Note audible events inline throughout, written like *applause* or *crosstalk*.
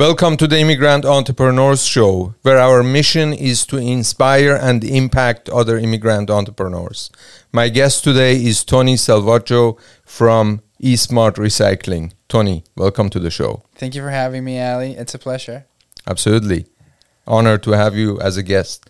Welcome to the Immigrant Entrepreneurs Show, where our mission is to inspire and impact other immigrant entrepreneurs. My guest today is Tony Selvaggio from eSmart Recycling. Tony, welcome to the show. Thank you for having me, Ali. It's a pleasure. Absolutely. Honored to have you as a guest.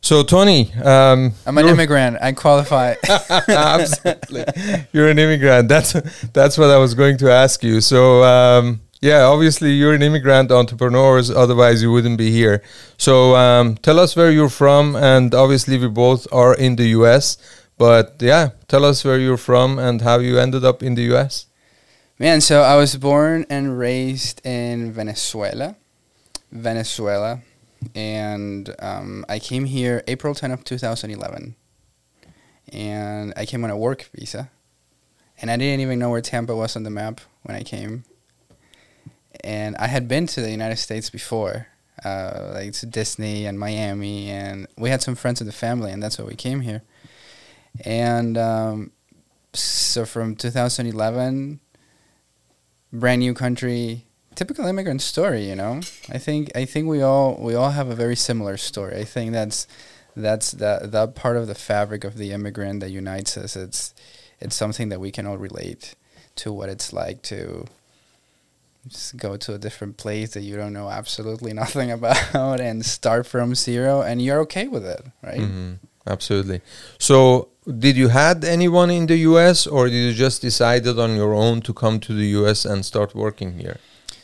So, Tony, um, I'm an immigrant. I qualify. *laughs* *laughs* absolutely, you're an immigrant. That's that's what I was going to ask you. So, um, yeah, obviously you're an immigrant entrepreneur. Otherwise, you wouldn't be here. So, um, tell us where you're from, and obviously we both are in the U.S. But yeah, tell us where you're from and how you ended up in the U.S. Man, so I was born and raised in Venezuela, Venezuela, and um, I came here April 10 of 2011, and I came on a work visa, and I didn't even know where Tampa was on the map when I came, and I had been to the United States before, uh, like to Disney and Miami, and we had some friends of the family, and that's why we came here, and um, so from 2011 brand new country typical immigrant story you know? I think i think we all we all have a very similar story. I think that's that's that that part of the fabric of the immigrant that unites us. It's it's something that we can all relate to what it's like to just go to a different place that you don't know absolutely *laughs* nothing about and start from zero and you're okay with it right mm-hmm. absolutely so did you had anyone in the US or did you just decided on your own to come to the US and start working here?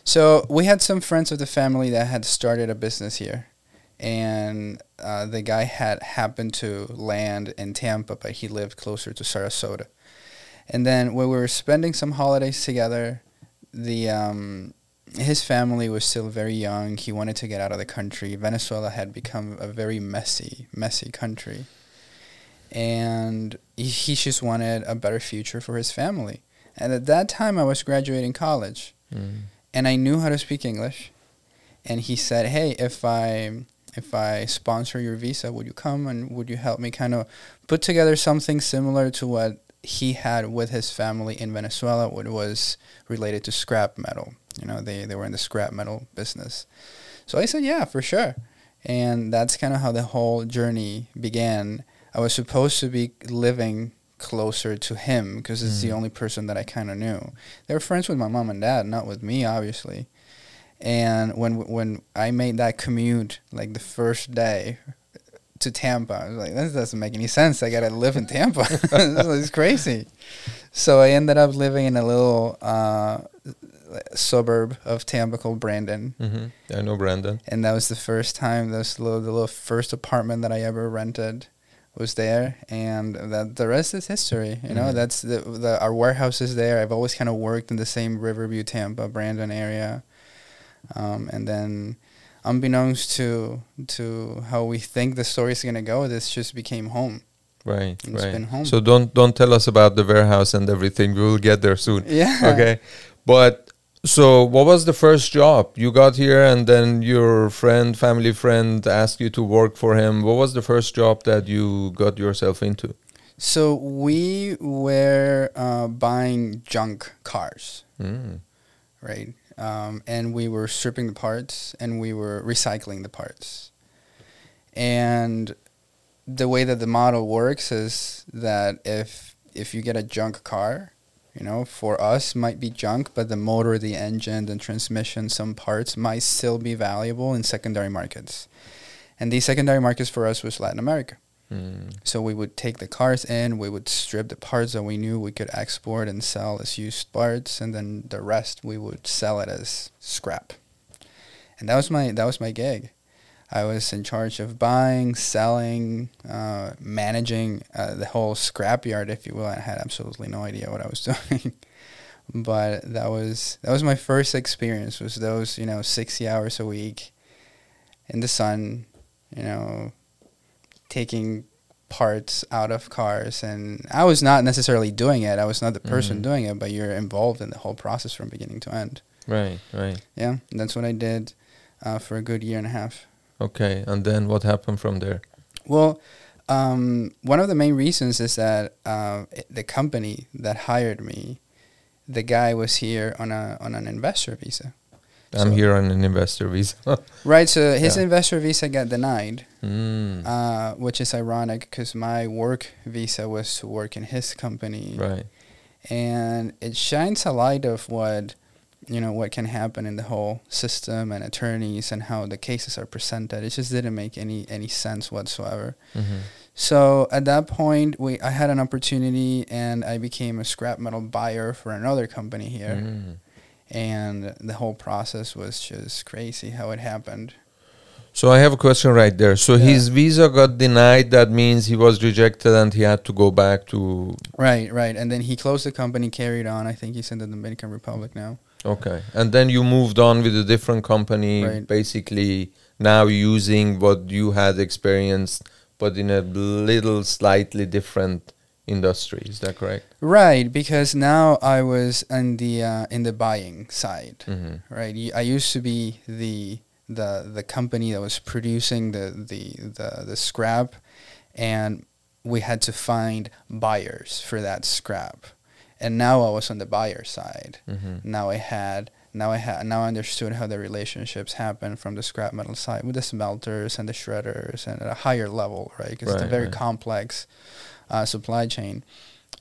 So we had some friends of the family that had started a business here, and uh, the guy had happened to land in Tampa, but he lived closer to Sarasota. And then when we were spending some holidays together, the um, his family was still very young. He wanted to get out of the country. Venezuela had become a very messy, messy country and he, just wanted a better future for his family. And at that time, I was graduating college, mm. and I knew how to speak English. And he said, "Hey, if I if I sponsor your visa, would you come and would you help me kind of put together something similar to what he had with his family in Venezuela, was related to scrap metal. You know, they, they were in the scrap metal business. So I said, yeah, for sure. And that's kind of how the whole journey began. I was supposed to be living closer to him because it's mm. the only person that I kind of knew. They were friends with my mom and dad, not with me, obviously. And when when I made that commute, like the first day to Tampa, I was like, this doesn't make any sense. I gotta live in Tampa. *laughs* it's crazy. So I ended up living in a little uh, suburb of Tampa called Brandon. Mm-hmm. I know Brandon. And that was the first time. The little, the little first apartment that I ever rented was there, and that the rest is history. You know, mm-hmm. that's the, the our warehouse is there. I've always kind of worked in the same Riverview, Tampa, Brandon area, um, and then unbeknownst to to how we think the story is gonna go, this just became home. Right, it's right. So don't don't tell us about the warehouse and everything. We will get there soon. Yeah. *laughs* Okay, but so, what was the first job you got here, and then your friend, family friend, asked you to work for him? What was the first job that you got yourself into? So we were uh, buying junk cars, mm. right? Um, and we were stripping the parts, and we were recycling the parts. And the way that the model works is that if if you get a junk car, you know, for us might be junk, but the motor, the engine, the transmission, some parts might still be valuable in secondary markets. And these secondary markets for us was Latin America. Mm. So we would take the cars in, we would strip the parts that we knew we could export and sell as used parts, and then the rest we would sell it as scrap. And that was my that was my gig. I was in charge of buying, selling, uh, managing uh, the whole scrapyard, if you will. I had absolutely no idea what I was *laughs* doing, but that was that was my first experience. Was those you know sixty hours a week in the sun, you know, taking parts out of cars, and I was not necessarily doing it. I was not the person mm-hmm. doing it, but you're involved in the whole process from beginning to end. Right, right. Yeah, that's what I did uh, for a good year and a half. Okay, and then what happened from there? Well, um, one of the main reasons is that uh, the company that hired me, the guy was here on a on an investor visa. I'm So- here on an investor visa. *laughs* Right. So his Yeah. investor visa got denied, mm, uh, which is ironic because my work visa was to work in his company, right. and it shines a light of what you know what can happen in the whole system and attorneys and how the cases are presented. It just didn't make any any sense whatsoever. hmm So at that point, we I had an opportunity, and I became a scrap metal buyer for another company here, Mm. And the whole process was just crazy how it happened. So I have a question right there. So Yeah. his visa got denied. That means he was rejected and he had to go back to. Right, right, and then he closed the company, carried on. I think he's in the Dominican Republic now. Okay. And then you moved on with a different company, Right. basically now using what you had experienced, but in a little slightly different industry. Is that correct? Right, because now I was in the uh, in the buying side. hmm Right, I used to be the the the company that was producing the the the, the scrap, and we had to find buyers for that scrap. And now I was on the buyer side. hmm Now I had now I had now I understood how the relationships happen from the scrap metal side with the smelters and the shredders and at a higher level, right? Because it's a very right. complex uh, supply chain.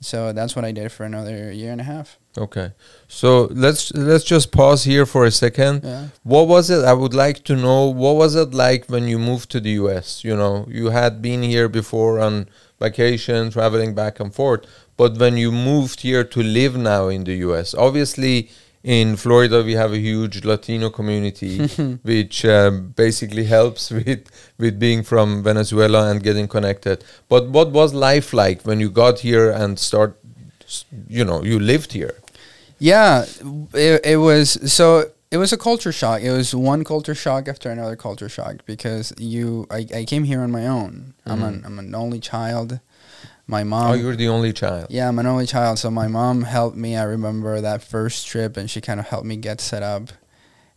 So that's what I did for another year and a half. Okay. So let's let's just pause here for a second. Yeah. What was it? I would like to know what was it like when you moved to the US? You know, you had been here before on vacation, traveling back and forth, but when you moved here to live now in the US, obviously in Florida we have a huge Latino community, *laughs* which um, basically helps *laughs* with with being from Venezuela and getting connected. But what was life like when you got here and start? You know, you lived here. Yeah, it, it was so it was a culture shock. It was one culture shock after another culture shock because you I, I came here on my own. I'm an I'm an only child. My mom oh, you were the only child. Yeah, I'm an only child, so my mom helped me. I remember that first trip, and she kind of helped me get set up.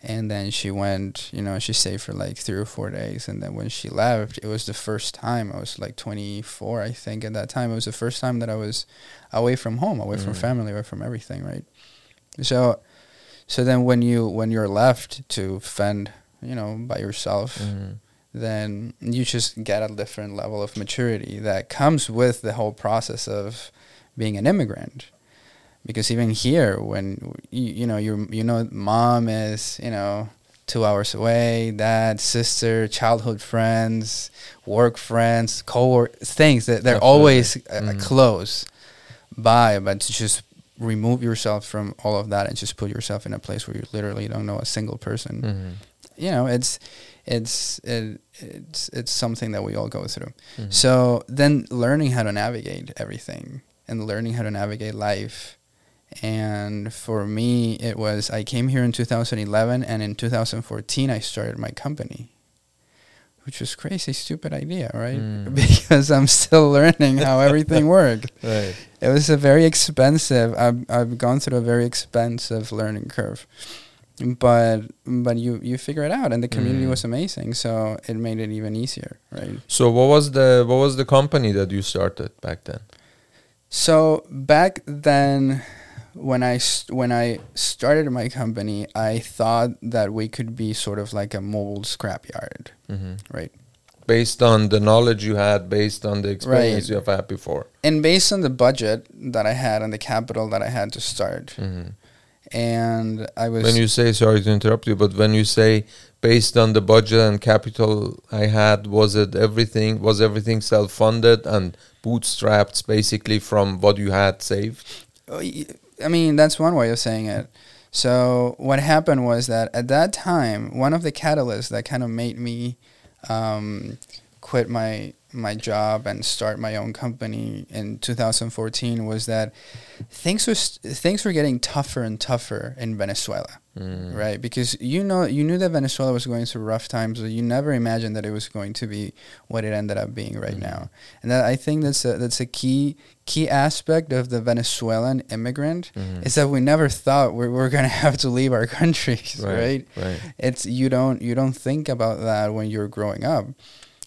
And then she went, you know, she stayed for like three or four days. And then when she left, it was the first time. I was like 24, I think, at that time. It was the first time that I was away from home, away from Mhm. family, away from everything, right? So, so then when you when you're left to fend, you know, by yourself, Mhm. Then you just get a different level of maturity that comes with the whole process of being an immigrant. Because even here, when you, you know you you know mom is you know two hours away, dad, sister, childhood friends, work friends, co things that they're Absolutely. always uh, Mhm. close by, but to just remove yourself from all of that and just put yourself in a place where you literally don't know a single person Mhm. you know it's it's it, it's it's something that we all go through Mhm. so then learning how to navigate everything and learning how to navigate life and for me it was i came here in 2011 and in 2014 i started my company which was crazy stupid idea right Mm. *laughs* because i'm still learning how everything *laughs* worked Right. it was a very expensive. I've I've gone through a very expensive learning curve, but but you you figure it out, and the community Mm. was amazing, so it made it even easier, right? So what was the what was the company that you started back then? So back then, when I st- when I started my company, I thought that we could be sort of like a mobile scrapyard, hmm right? Based on the knowledge you had, based on the experience Right. you have had before. And based on the budget that I had and the capital that I had to start, hmm and I was When you say sorry to interrupt you, but when you say based on the budget and capital I had, was it everything? Was everything self funded and bootstrapped, basically from what you had saved? I mean, that's one way of saying it. So what happened was that at that time, one of the catalysts that kind of made me um, quit my my job and start my own company in 2014 was that things was things were getting tougher and tougher in Venezuela Mm. right? Because you know, you knew that Venezuela was going through rough times, but you never imagined that it was going to be what it ended up being right Mhm. now. And that I think that's a, that's a key key aspect of the Venezuelan immigrant Mhm. is that we never thought we were going *laughs* to have to leave our countries, right? Right. It's you don't you don't think about that when you're growing up.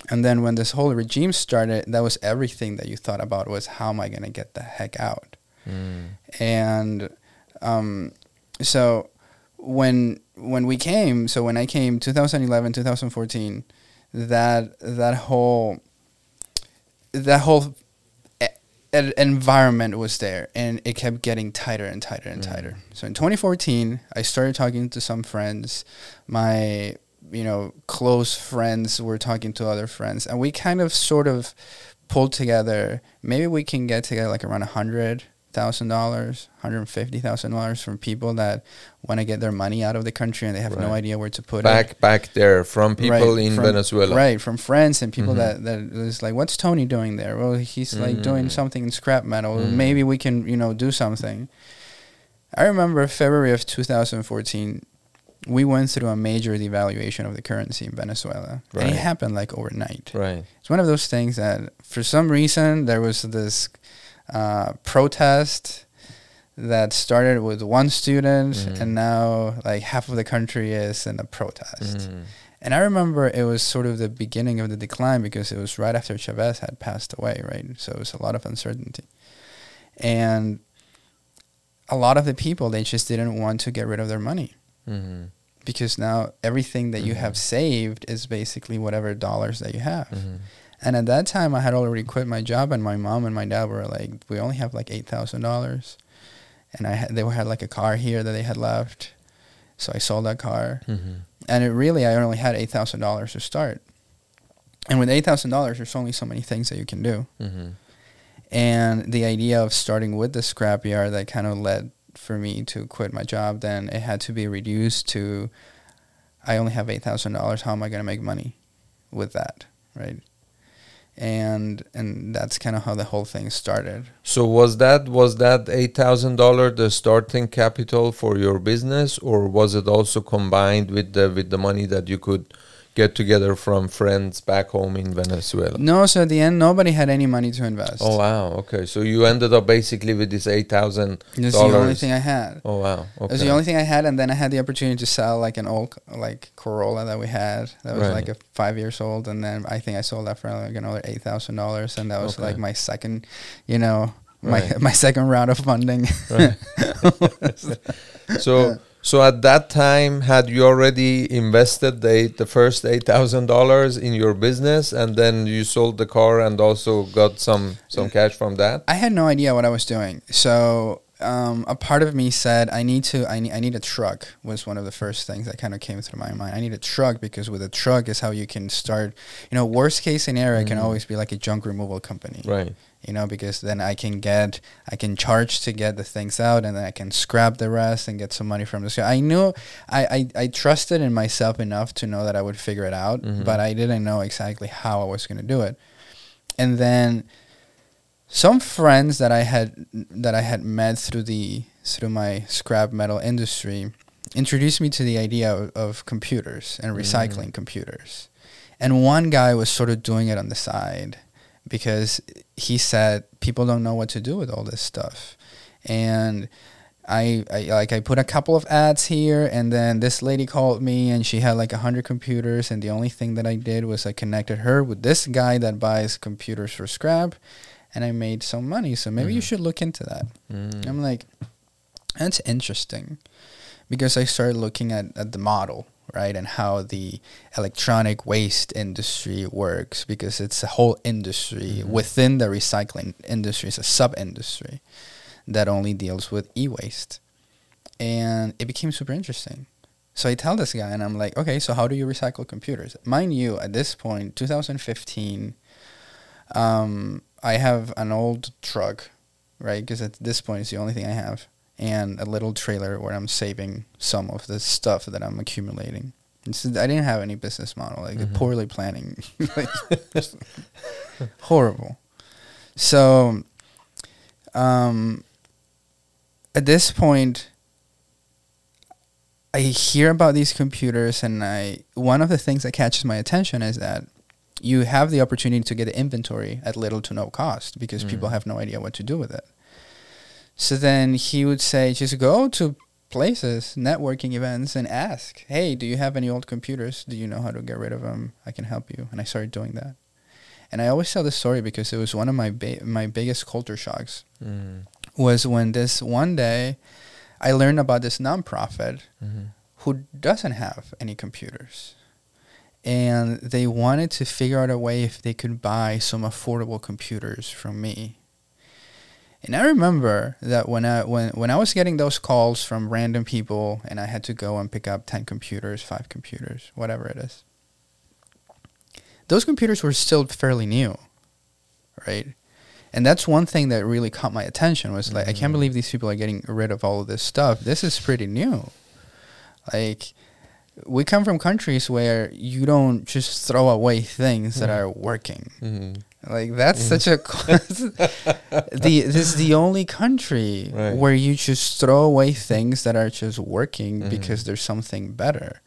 And then when this whole regime started, that was everything that you thought about was how am I going to get the heck out? Mm. and um, so when when we came, so when I came 2011, 2014, that that whole that whole e- environment was there and it kept getting tighter and tighter and Mm. tighter. So in 2014, I started talking to some friends. My, you know, close friends were talking to other friends and we kind of sort of pulled together, maybe we can get together like around a hundred thousand dollars, hundred fifty thousand dollars from people that want to get their money out of the country and they have no idea where to put it. back back there from people Right, in from- Venezuela. Right, from friends and people Mhm. that that is like, what's Tony doing there? Well, he's like doing Mm. something in scrap metal. Mm. Maybe we can, you know, do something. I remember February of 2014, we went through a major devaluation of the currency in Venezuela, and it happened like overnight. Right. It's one of those things that, for some reason, there was this uh, protest that started with one student, Mhm. and now like half of the country is in a protest. Mm. And I remember it was sort of the beginning of the decline because it was right after Chavez had passed away, right? So it was a lot of uncertainty. And a lot of the people, they just didn't want to get rid of their money Mhm. because now everything that you Mhm. have saved is basically whatever dollars that you have. Mhm. And at that time, I had already quit my job, and my mom and my dad were like, "We only have like eight thousand dollars," and I had, they had like a car here that they had left, so I sold that car, Mhm. and it really I only had eight thousand dollars to start. And with eight thousand dollars, there's only so many things that you can do. Mhm. And the idea of starting with the scrapyard that kind of led for me to quit my job. Then it had to be reduced to, I only have eight thousand dollars. How am I going to make money with that, right? And and that's kind of how the whole thing started. So was that was that eight thousand dollar the starting capital for your business, or was it also combined with the with the money that you could get together from friends back home in Venezuela? No, so at the end, nobody had any money to invest. Oh wow, okay. So you ended up basically with this eight thousand This is the only thing I had. Oh wow, It was the only thing I had, and then I had the opportunity to sell like an old like Corolla that we had that was Right. like a five years old, and then I think I sold that for like another eight thousand dollars, and that was Okay. like my second, you know, my Right. *laughs* my second round of funding. Right. *laughs* *laughs* so so at that time, had you already invested the eight, the first eight thousand dollars in your business, and then you sold the car and also got some some cash from that? I had no idea what I was doing, so. Um, a part of me said I need to I need I need a truck was one of the first things that kind of came through my mind. I need a truck because with a truck is how you can start. You know, worst case scenario it can always be like a junk removal company. Right. You know, because then I can get, I can charge to get the things out, and then I can scrap the rest and get some money from the. I knew, I, I, I trusted in myself enough to know that I would figure it out, Mhm. but I didn't know exactly how I was going to do it. And then, some friends that I had that I had met through the through my scrap metal industry introduced me to the idea of, of computers and recycling computers. And one guy was sort of doing it on the side because he said people don't know what to do with all this stuff. And I, I like I put a couple of ads here and then this lady called me and she had like a hundred computers and the only thing that I did was I connected her with this guy that buys computers for scrap and I made some money. So maybe you Mhm. should look into that. Mm. I'm like, that's interesting. Because I started looking at, at the model, right? And how the electronic waste industry works because it's a whole industry Mhm. within the recycling industry. It's a sub industry that only deals with e waste. And it became super interesting. So I tell this guy, and I'm like, okay, so how do you recycle computers? Mind you, at this point, 2015, um, I have an old truck, right? Because at this point, it's the only thing I have, and a little trailer where I'm saving some of the stuff that I'm accumulating. It's, I didn't have any business model, like Mhm. poorly planning, *laughs* like, *laughs* horrible. So, um, at this point, I hear about these computers, and I one of the things that catches my attention is that you have the opportunity to get inventory at little to no cost because people Mm. have no idea what to do with it. So then he would say, just go to places, networking events, and ask, hey, do you have any old computers? Do you know how to get rid of them? I can help you. And I started doing that. And I always tell this story because it was one of my ba- my biggest culture shocks Mm. was when this one day I learned about this nonprofit Mhm. who doesn't have any computers. And they wanted to figure out a way if they could buy some affordable computers from me. And I remember that when I when, when I was getting those calls from random people and I had to go and pick up 10 computers, 5 computers, whatever it is. Those computers were still fairly new, right? And that's one thing that really caught my attention was like I can't Mhm. believe these people are getting rid of all of this stuff. This is pretty new. Like we come from countries where you don't just throw away things that Mhm. are working. Mhm. Like that's Mhm. such a *laughs* the this is the only country Right. where you just throw away things that are just working Mhm. because there's something better.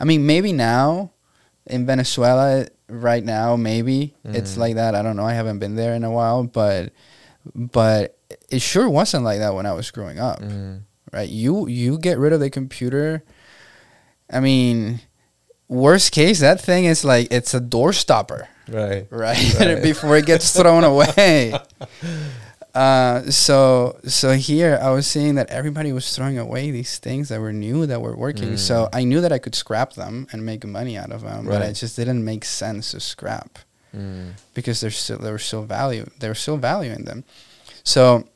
I mean, maybe now in Venezuela right now, maybe it's like that. I don't know. I haven't been there in a while, but but it sure wasn't like that when I was growing up right? You you get rid of the computer. I mean, worst case, that thing is like it's a door stopper, Right. right? Right. *laughs* Before it gets thrown away. *laughs* Uh, so so here I was seeing that everybody was throwing away these things that were new that were working. So Mm. I knew that I could scrap them and make money out of them, but it just didn't make sense to scrap Mm. because there's still there was still value there was still value in them. So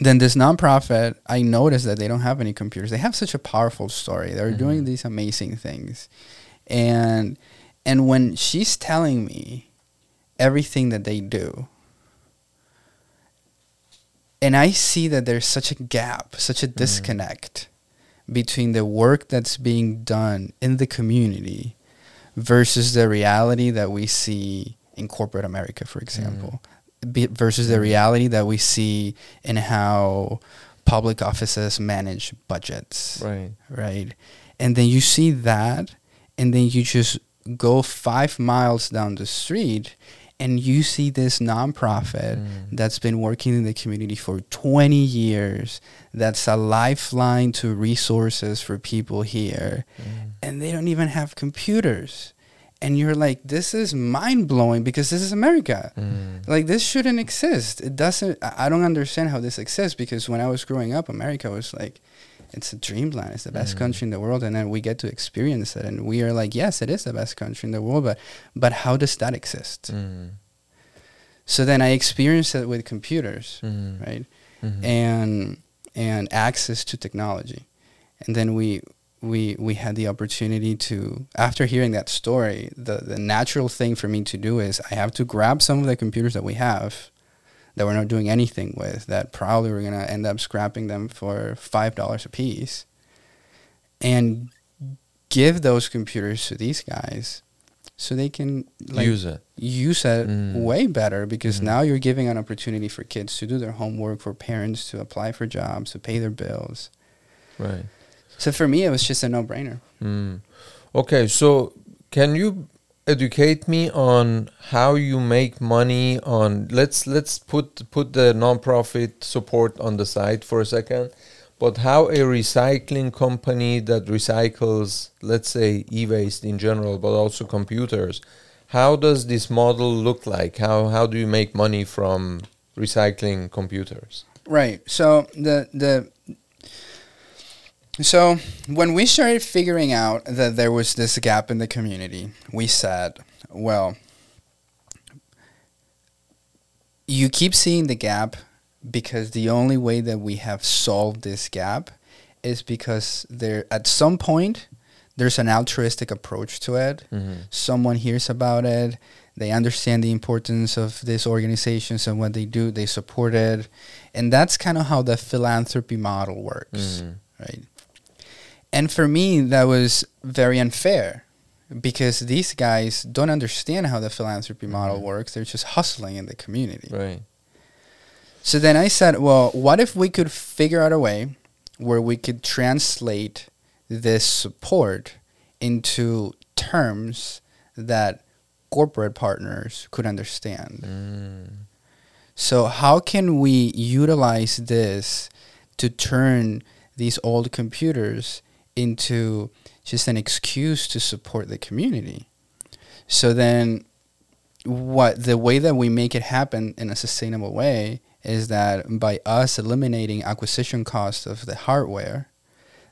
then this nonprofit, I noticed that they don't have any computers. They have such a powerful story. They're doing Mhm. these amazing things, and and when she's telling me everything that they do, and I see that there's such a gap, such a disconnect between the work that's being done in the community versus the reality that we see in corporate America, for example, be, versus the reality that we see in how public offices manage budgets, Right. right? And then you see that, and then you just go five miles down the street and you see this nonprofit Mm. that's been working in the community for 20 years that's a lifeline to resources for people here Mm. and they don't even have computers and you're like this is mind-blowing because this is america Mm. like this shouldn't exist it doesn't i don't understand how this exists because when i was growing up america was like it's a dreamland it's the best Mhm. country in the world and then we get to experience it and we are like yes it is the best country in the world but but how does that exist Mm. so then i experienced it with computers Mm. right Mhm. and and access to technology and then we we we had the opportunity to after hearing that story the the natural thing for me to do is i have to grab some of the computers that we have that we're not doing anything with that probably we're going to end up scrapping them for five dollars a piece and give those computers to these guys so they can like Use it. use it Mm. way better because Mhm. now you're giving an opportunity for kids to do their homework, for parents to apply for jobs, to pay their bills. Right. So for me, it was just a no-brainer. Mm. Okay, so can you educate me on how you make money on let's let's put put the nonprofit support on the side for a second, but how a recycling company that recycles let's say e-waste in general but also computers, how does this model look like? How how do you make money from recycling computers? Right. So the the so when we started figuring out that there was this gap in the community, we said, well, you keep seeing the gap because the only way that we have solved this gap is because there at some point there's an altruistic approach to it Mhm. someone hears about it they understand the importance of these organizations and what they do they support it and that's kind of how the philanthropy model works Mhm. right and for me that was very unfair because these guys don't understand how the philanthropy model Mhm. works they're just hustling in the community Right. so then I said, well, what if we could figure out a way where we could translate this support into terms that corporate partners could understand? Mm. So how can we utilize this to turn these old computers into just an excuse to support the community? So then what the way that we make it happen in a sustainable way is that by us eliminating acquisition costs of the hardware,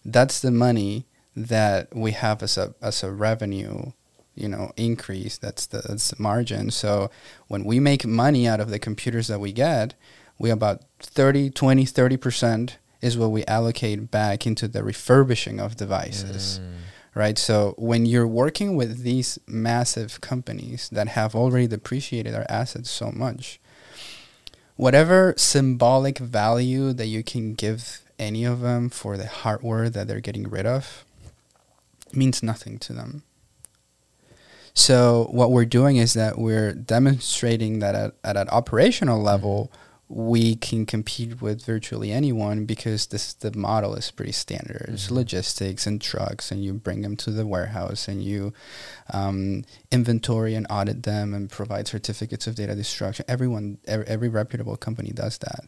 that's the money that we have as a as a revenue you know increase that's the, that's the margin so when we make money out of the computers that we get we about 30 20 30% is what we allocate back into the refurbishing of devices mm. right so when you're working with these massive companies that have already depreciated their assets so much whatever symbolic value that you can give any of them for the hardware that they're getting rid of means nothing to them. So what we're doing is that we're demonstrating that at, at an operational level, we can compete with virtually anyone because this the model is pretty standard. Mm-hmm. It's logistics and trucks, and you bring them to the warehouse, and you um, inventory and audit them, and provide certificates of data destruction. Everyone, every, every reputable company does that.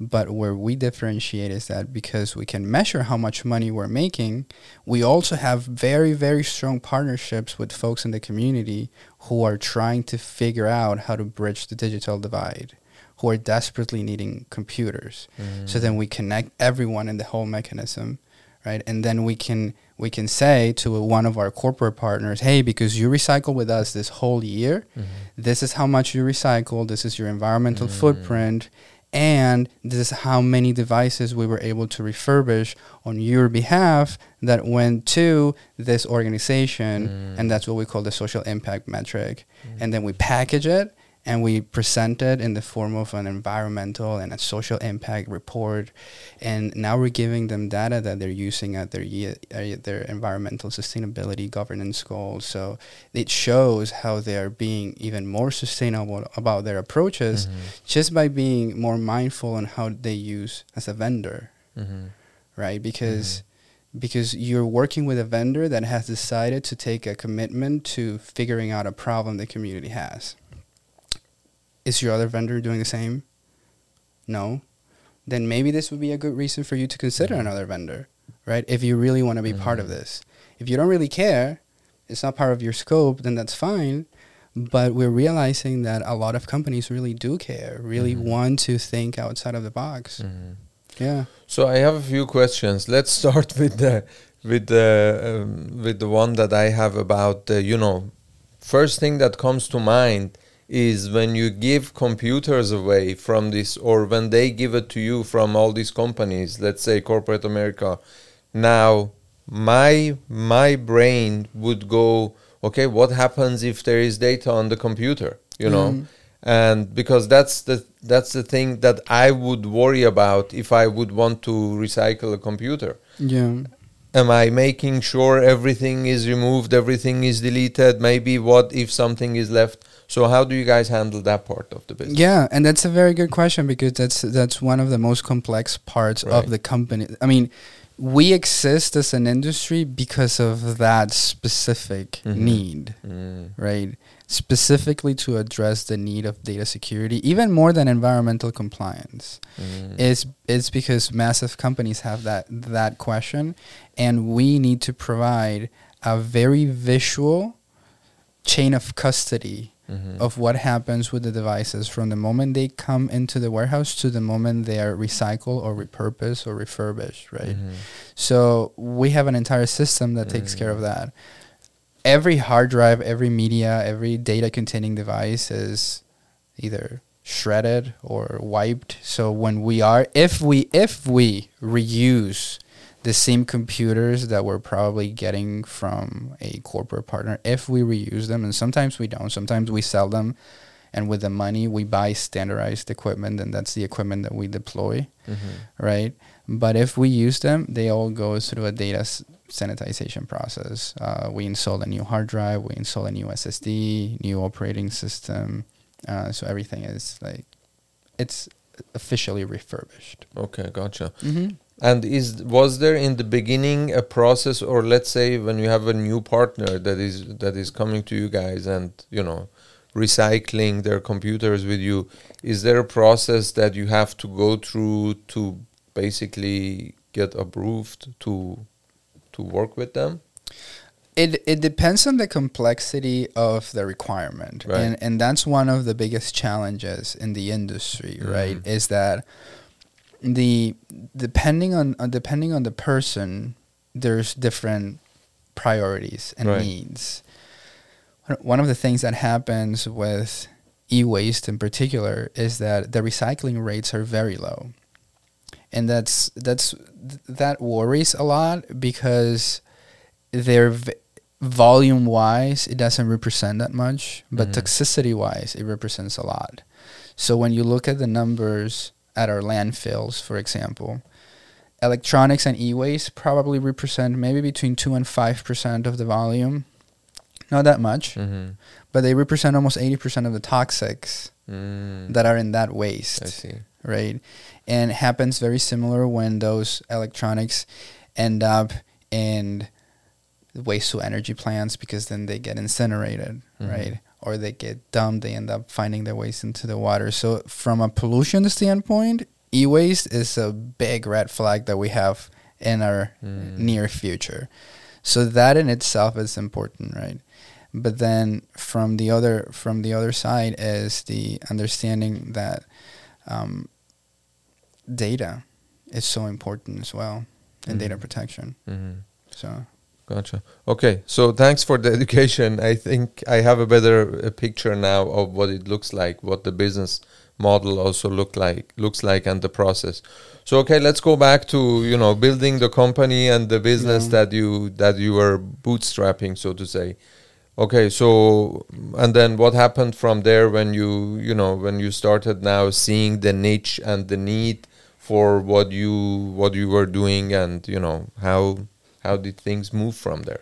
But where we differentiate is that because we can measure how much money we're making, we also have very, very strong partnerships with folks in the community who are trying to figure out how to bridge the digital divide, who are desperately needing computers. Mm. So then we connect everyone in the whole mechanism, right? And then we can we can say to one of our corporate partners, hey, because you recycle with us this whole year, mm-hmm. this is how much you recycle, this is your environmental mm. footprint and this is how many devices we were able to refurbish on your behalf that went to this organization mm. and that's what we call the social impact metric mm. and then we package it and we present it in the form of an environmental and a social impact report and now we're giving them data that they're using at their their environmental sustainability governance goals so it shows how they're being even more sustainable about their approaches mm-hmm. just by being more mindful on how they use as a vendor mm-hmm. right because mm-hmm. because you're working with a vendor that has decided to take a commitment to figuring out a problem the community has is your other vendor doing the same? No. Then maybe this would be a good reason for you to consider mm-hmm. another vendor, right? If you really want to be mm-hmm. part of mm-hmm. this. If you don't really care, it's not part of your scope, then that's fine. But we're realizing that a lot of companies really do care, really mm-hmm. want to think outside of the box. Mm-hmm. Yeah. So I have a few questions. *laughs* Let's start *laughs* with the with the um, with the one that I have about uh, you know first thing that comes to mind is when you give computers away from this or when they give it to you from all these companies let's say corporate america now my my brain would go okay what happens if there is data on the computer you know? Mm. and because that's the that's the thing that i would worry about if i would want to recycle a computer. Yeah am i making sure everything is removed everything is deleted maybe what if something is left so how do you guys handle that part of the business? Yeah, and that's a very good question because that's that's one of the most complex parts right. of the company. I mean, we exist as an industry because of that specific mm-hmm. need, mm. right? Specifically to address the need of data security, even more than environmental compliance, mm. is is because massive companies have that that question, and we need to provide a very visual chain of custody mm-hmm. of what happens with the devices from the moment they come into the warehouse to the moment they are recycled or repurposed or refurbished, right? Mm-hmm. So we have an entire system that mm-hmm. takes care of mm. that. Every hard drive, every media, every data containing device is either shredded or wiped. So when we are if we if we reuse the same computers that we're probably getting from a corporate partner if we reuse them. And sometimes we don't. Sometimes we sell them. And with the money, we buy standardized equipment, and that's the equipment that we deploy, mm-hmm. right? But if we use them, they all go through a data s- sanitization process. Uh, we install a new hard drive, we install a new SSD, new operating system. Uh, so everything is like, it's officially refurbished. Okay, gotcha. Mm-hmm. And is was there in the beginning a process, or let's say when you have a new partner that is that is coming to you guys and you know recycling their computers with you, is there a process that you have to go through to basically get approved to to work with them? it it depends on the complexity of the requirement Right. and and that's one of the biggest challenges in the industry right Mhm. is that the depending on uh, depending on the person there's different priorities and Right. needs One- of the things that happens with e-waste in particular is that the recycling rates are very low and that's that's that worries a lot because they're v- volume wise it doesn't represent that much but Mhm. toxicity wise it represents a lot so when you look at the numbers at our landfills for example electronics and e-waste probably represent maybe between 2 and 5% of the volume not that much Mm-hmm. but they represent almost 80% of the toxics Mm. that are in that waste I see. right? And it happens very similar when those electronics end up in waste to energy plants because then they get incinerated, Mhm. right? Or they get dumped, they end up finding their ways into the water. So from a pollution standpoint, e-waste is a big red flag that we have in our Mm. near future. So that in itself is important, right? But then from the other from the other side is the understanding that um, data is so important as well in data Mhm. protection. Mm-hmm. So Gotcha. Okay, so thanks for the *laughs* education. I think I have a better uh, picture now of what it looks like, what the business model also look like looks like, and the process. So okay, let's go back to you know building the company and the business Yeah. that you that you were bootstrapping, so to say. Okay, so and then what happened from there when you you know when you started now seeing the niche and the need for what you what you were doing and you know how how did things move from there?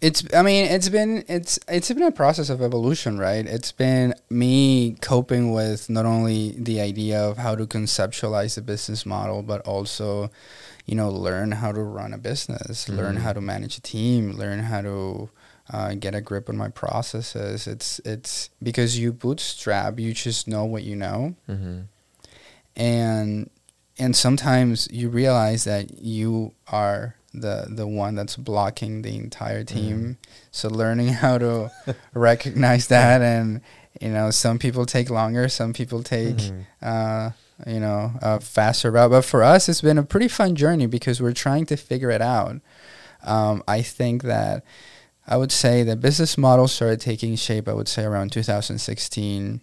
it's I mean it's been it's it's been a process of evolution, right? It's been me coping with not only the idea of how to conceptualize the business model, but also you know learn how to run a business, learn Mhm. how to manage a team, learn how to uh, get a grip on my processes. It's it's because you bootstrap, you just know what you know, Mm-hmm. and and sometimes you realize that you are the the one that's blocking the entire team. So learning *laughs* how to recognize that, and you know, some people take longer, some people take Mhm. uh, you know a faster route. But for us, it's been a pretty fun journey because we're trying to figure it out. Um, I think that I would say the business model started taking shape. I would say around 2016,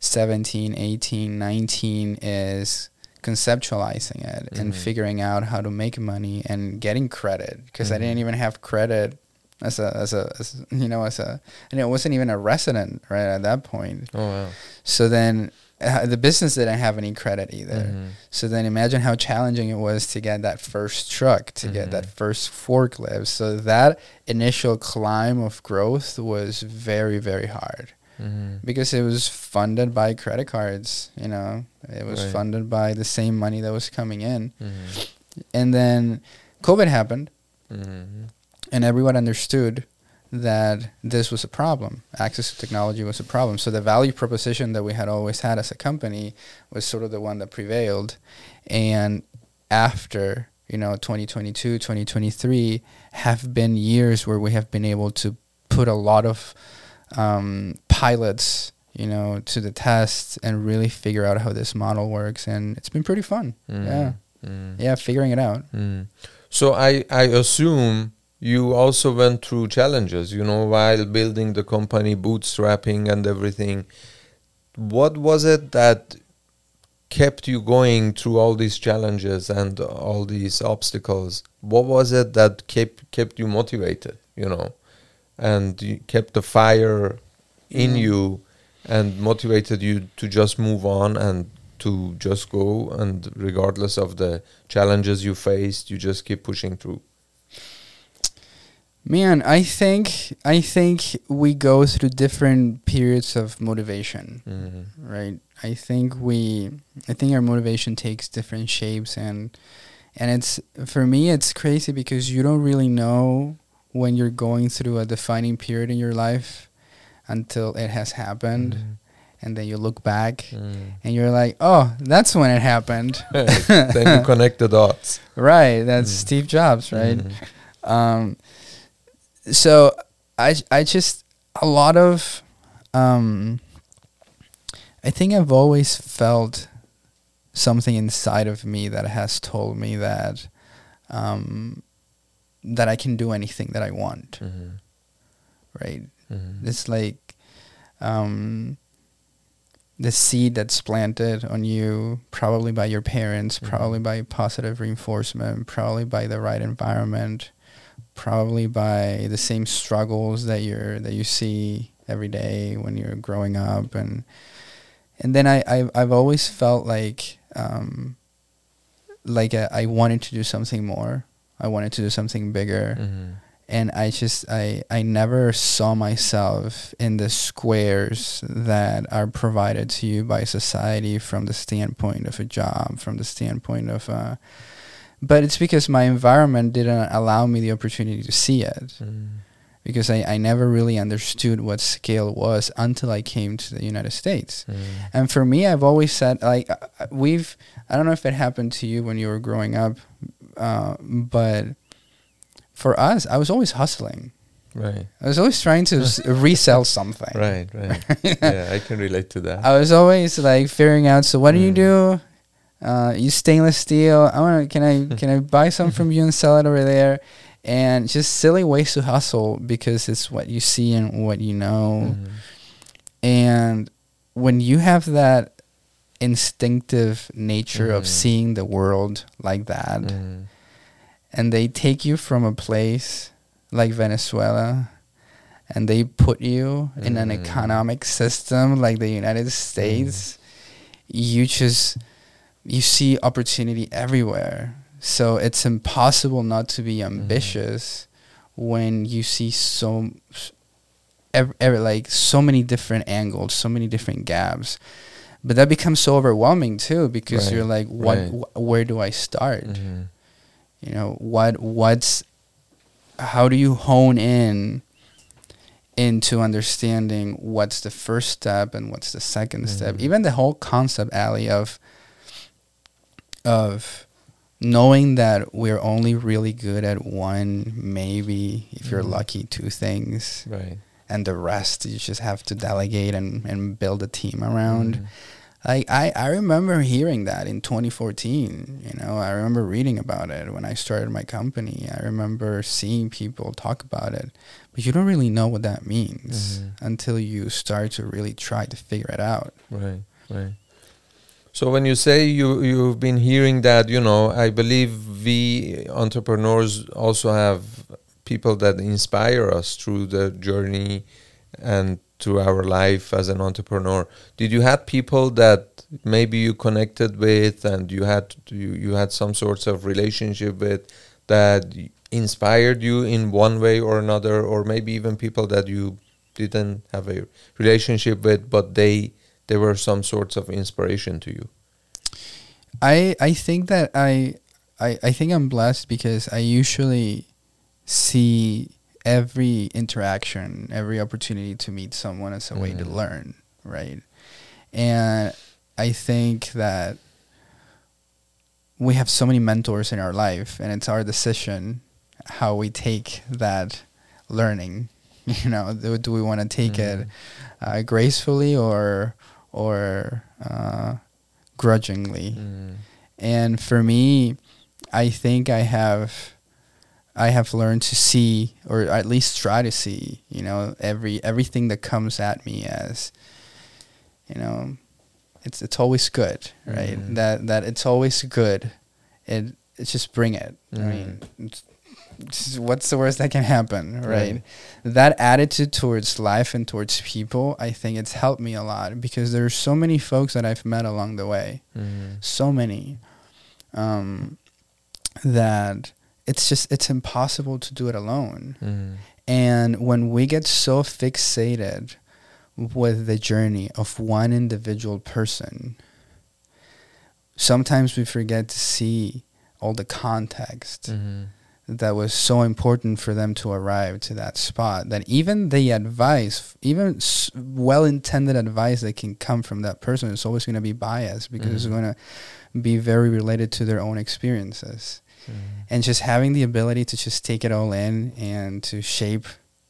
17, 18, 19 is conceptualizing it and Mhm. figuring out how to make money and getting credit because I Mhm. didn't even have credit as a as a as, you know as a and it wasn't even a resident right at that point. Oh wow. So then uh, the business didn't have any credit either. Mhm. So then imagine how challenging it was to get that first truck, to get that Mhm. first forklift. So that initial climb of growth was very, very hard Mhm. because it was funded by credit cards, you know. It was Right. funded by the same money that was coming in. Mhm. And then COVID happened Mhm. and everyone understood that this was a problem. Access to technology was a problem. So the value proposition that we had always had as a company was sort of the one that prevailed. And after, you know, 2022, 2023 have been years where we have been able to put a lot of um, pilots, you know, to the test and really figure out how this model works. And it's been pretty fun. Mhm. Yeah. Mhm. Yeah, figuring it out. Mm. So I I assume you also went through challenges, you know, while building the company, bootstrapping and everything. What was it that kept you going through all these challenges and all these obstacles? What was it that kept kept you motivated, you know, and you kept the fire in you and motivated you to just move on and to just go and regardless of the challenges you faced you just keep pushing through Man, I think I think we go through different periods of motivation, mm-hmm. right? I think we I think our motivation takes different shapes and and it's for me it's crazy because you don't really know when you're going through a defining period in your life until it has happened and then you look back Mm. and you're like, "Oh, that's when it happened." *laughs* then you connect the dots *laughs* right, that's Mm. Steve Jobs, right? Mhm. um, so I I just a lot of um I think I've always felt something inside of me that has told me that um that I can do anything that I want, Mm-hmm. right? Mm-hmm. It's like um the seed that's planted on you probably by your parents, Mhm. probably by positive reinforcement, probably by the right environment, probably by the same struggles that you're that you see every day when you're growing up and and then I I've, I've always felt like um like I, I wanted to do something more. I wanted to do something bigger Mm-hmm. And I just I I never saw myself in the squares that are provided to you by society from the standpoint of a job, from the standpoint of uh but it's because my environment didn't allow me the opportunity to see it Mm-hmm. because I, I never really understood what scale was until I came to the United States. Mm-hmm. And for me, I've always said like uh, we've I don't know if it happened to you when you were growing up, uh, but for us, I was always hustling. Right. I was always trying to s- *laughs* resell something. Right. Right. *laughs* yeah, I can relate to that. I was always like figuring out. So what do you Mm. do? Uh, you stainless steel. I want to. Can I *laughs* can I buy some from you and sell it over there? And just silly ways to hustle because it's what you see and what you know. Mhm. And when you have that instinctive nature of Mhm. seeing the world like that, Mhm. And they take you from a place like Venezuela and they put you in an Mhm. economic system like the United States, you just you see opportunity everywhere. So it's impossible not to be ambitious when you see so ev ev- like so many different angles, so many different gaps. But that becomes so overwhelming too because Right, you're like what right. wh- where do I start? Mhm. You know what what's how do you hone in into understanding what's the first step and what's the 2nd step Mhm. even the whole concept alley of of knowing that we're only really good at one maybe if you're Mhm. lucky two things Right. and the rest you just have to delegate and, and build a team around Mhm. Like I, I remember hearing that in 2014 you know i remember reading about it when i started my company i remember seeing people talk about it but you don't really know what that means Mhm. until you start to really try to figure it out Right, right. So when you say you you've been hearing that, you know, I believe we entrepreneurs also have people that inspire us through the journey and through our life as an entrepreneur. Did you had people that maybe you connected with and you had you, you had some sorts of relationship with that inspired you in one way or another or maybe even people that you didn't have a relationship with but they they were some sorts of inspiration to you i i think that i i, I think i'm blessed because i usually see every interaction every opportunity to meet someone as a way to Mhm. learn right and i think that we have so many mentors in our life and it's our decision how we take that learning *laughs* you know do, do we want to take it Mhm. uh, gracefully or or uh, grudgingly Mm. and for me i think i have i have learned to see or at least try to see you know every everything that comes at me as you know it's it's always good right Mhm. that that it's always good it it's just bring it i mean Mhm. it's, it's- what's the worst that can happen right? Right. that attitude towards life and towards people i think it's helped me a lot because there's so many folks that i've met along the way Mm. so many um, that it's just it's impossible to do it alone Mm. and when we get so fixated with the journey of one individual person sometimes we forget to see all the context Mhm. that was so important for them to arrive to that spot that even the advice even s- well-intended advice that can come from that person is always going to be biased because it's Mhm. going to be very related to their own experiences and just having the ability to just take it all in and to shape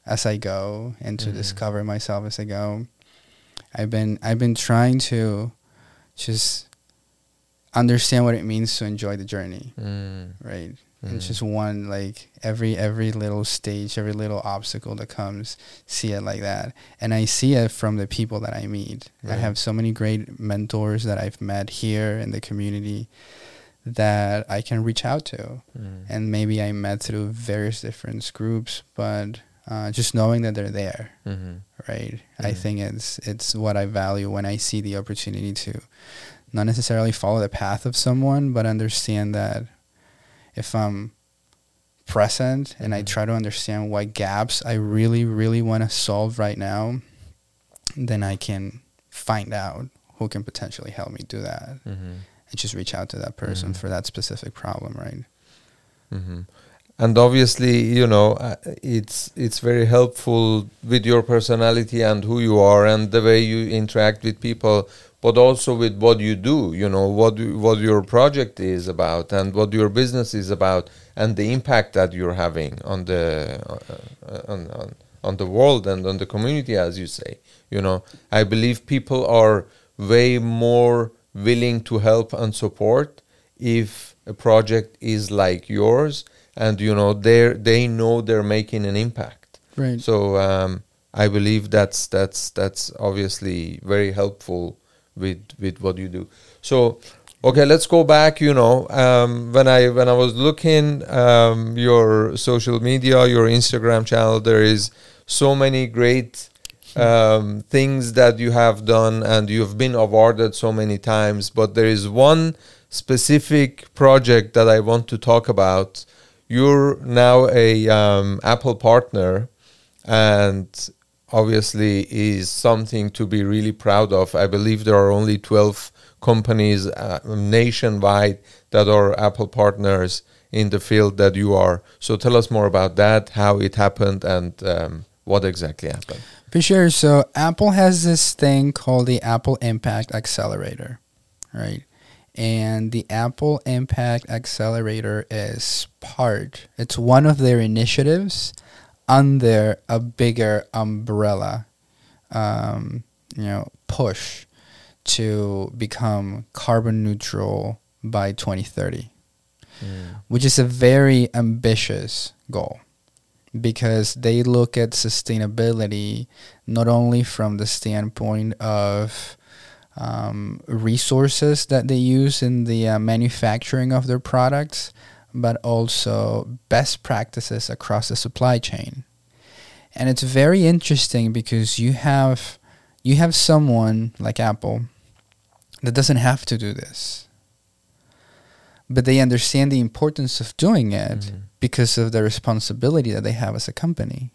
as I go and to Mhm. discover myself as I go. I've been I've been trying to just understand what it means to enjoy the journey, Mm. right? And just one like every every little stage, every little obstacle that comes, see it like that. And I see it from the people that I meet. I have so many great mentors that I've met here in the community that I can reach out to Mm. and maybe I met through various different groups, but uh, just knowing that they're there, Mhm. right? I Mhm. think it's it's what I value when I see the opportunity to not necessarily follow the path of someone, but understand that if I'm present and I Mhm. try to understand what gaps I really, really want to solve right now, then I can find out who can potentially help me do that Mhm. And just reach out to that person Mhm. for that specific problem, right? hmm And obviously, you know, uh, it's it's very helpful with your personality and who you are and the way you interact with people, but also with what you do. You know, what what your project is about and what your business is about, and the impact that you're having on the uh, on, on on the world and on the community, as you say. You know, I believe people are way more willing to help and support if a project is like yours and you know they they know they're making an impact Right. so um, i believe that's that's that's obviously very helpful with with what you do so okay let's go back you know um, when i when i was looking um, your social media your instagram channel there is so many great um, things that you have done and you've been awarded so many times but there is one specific project that i want to talk about. You're now a um, apple partner and obviously is something to be really proud of. I believe there are only 12 companies uh, nationwide that are apple partners in the field that you are. So tell us more about that how it happened and um, what exactly happened For sure. So Apple has this thing called the Apple Impact Accelerator, right? And the Apple Impact Accelerator is part, it's one of their initiatives under a bigger umbrella, um, you know, push to become carbon neutral by 2030 which is a very ambitious goal because they look at sustainability not only from the standpoint of um, resources that they use in the uh, manufacturing of their products, but also best practices across the supply chain. And it's very interesting because you have you have someone like Apple that doesn't have to do this. But they understand the importance of doing it Mhm. Because of the responsibility that they have as a company.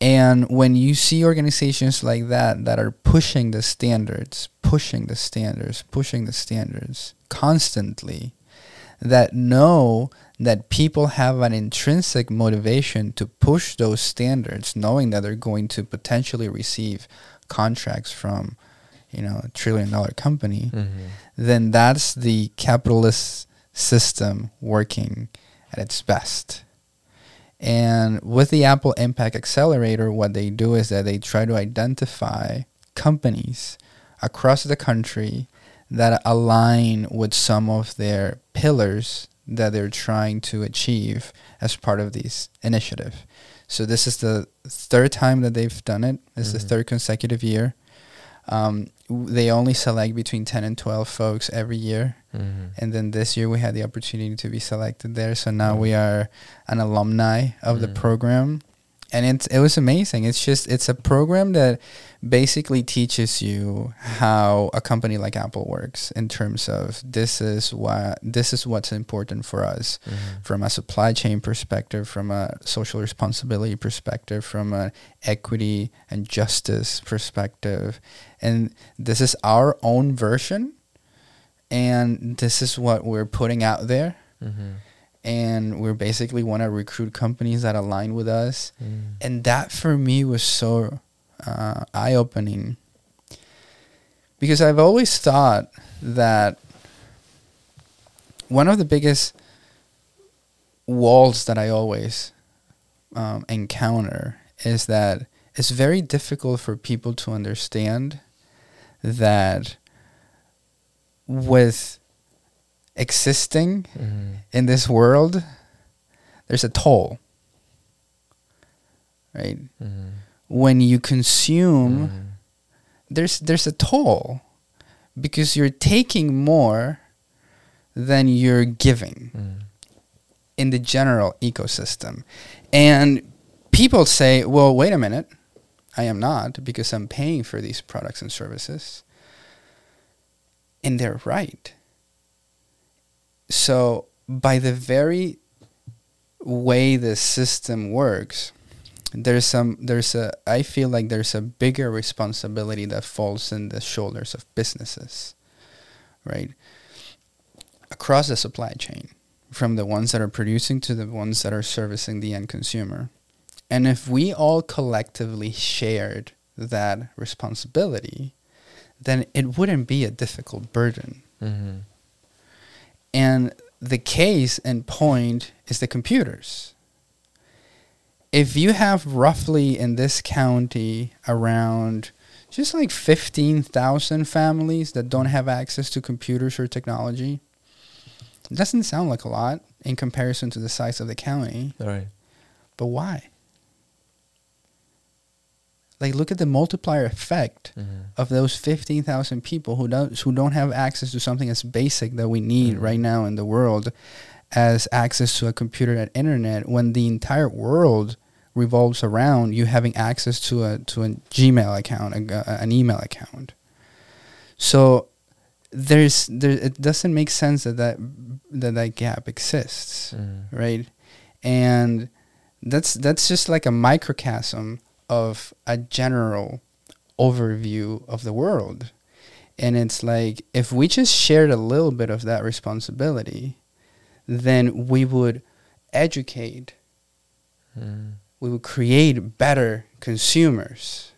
And when you see organizations like that that are pushing the standards, pushing the standards, pushing the standards constantly, that know that people have an intrinsic motivation to push those standards, knowing that they're going to potentially receive contracts from, you know, a trillion dollar company, Mhm. then that's the capitalist system working at its best. And with the Apple Impact Accelerator, what they do is that they try to identify companies across the country that align with some of their pillars that they're trying to achieve as part of this initiative. So this is the third time that they've done it. It's Mhm. the third consecutive year. Um, they only select between 10 and 12 folks every year. Mhm. And then this year we had the opportunity to be selected there. So now Mm. we are an alumni of the Mm. program. And it's, it was amazing. It's just, it's a program that basically teaches you how a company like Apple works in terms of this is what, this is what's important for us Mhm. from a supply chain perspective, from a social responsibility perspective, from an equity and justice perspective. And this is our own version. And this is what we're putting out there. Mhm. And we're basically want to recruit companies that align with us. Mhm. And that for me was so uh, eye opening because I've always thought that one of the biggest walls that I always um, encounter is that it's very difficult for people to understand that with existing Mm-hmm. in this world, there's a toll. Right? Mm-hmm. When you consume, there's there's a toll because you're taking more than you're giving Mm-hmm. in the general ecosystem. And people say, well, wait a minute. I am not because I'm paying for these products and services. And they're right. So, by the very way the system works, there's some there's a I feel like there's a bigger responsibility that falls in the shoulders of businesses. Right? Across the supply chain from the ones that are producing to the ones that are servicing the end consumer. And if we all collectively shared that responsibility, then it wouldn't be a difficult burden. Mm-hmm. And the case and point is the computers. If you have roughly in this county around just like 15,000 families that don't have access to computers or technology, it doesn't sound like a lot in comparison to the size of the county. All right. But why? Like look at the multiplier effect Mm-hmm. of those 15,000 people who don't who don't have access to something as basic that we need Mhm. right now in the world as access to a computer and internet when the entire world revolves around you having access to a to a Gmail account, a, a- an email account. So there's there it doesn't make sense that that that, that gap exists Mm-hmm. right? And that's that's just like a microcosm of a general overview of the world. And it's like if we just shared a little bit of that responsibility, then we would educate, Mm-hmm. we would create better consumers.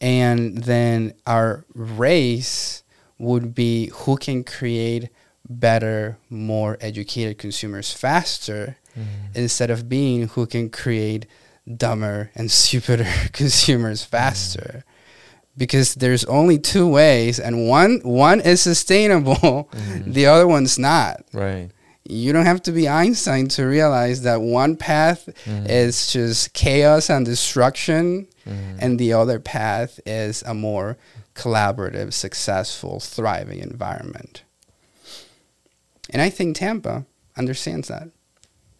And then our race would be who can create better, more educated consumers faster Mm-hmm. instead of being who can create dumber and *laughs* stupider consumers faster because there's only two ways and one one is sustainable *laughs* Mhm. the other one's not Right. you don't have to be einstein to realize that one path Mhm. is just chaos and destruction Mhm. and the other path is a more collaborative successful thriving environment and i think tampa understands that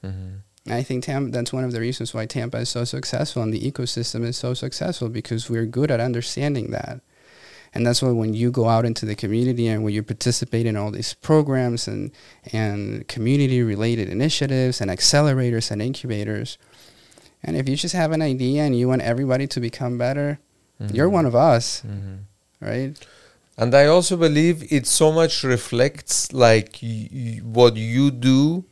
Mhm. I think Tampa, that's one of the reasons why Tampa is so successful and the ecosystem is so successful because we're good at understanding that. And that's why when you go out into the community and when you participate in all these programs and, and community related initiatives and accelerators and incubators, and if you just have an idea and you want everybody to become better, you're Mhm. one of us, Mhm. right? And I also believe it so much reflects like y- y- what you do.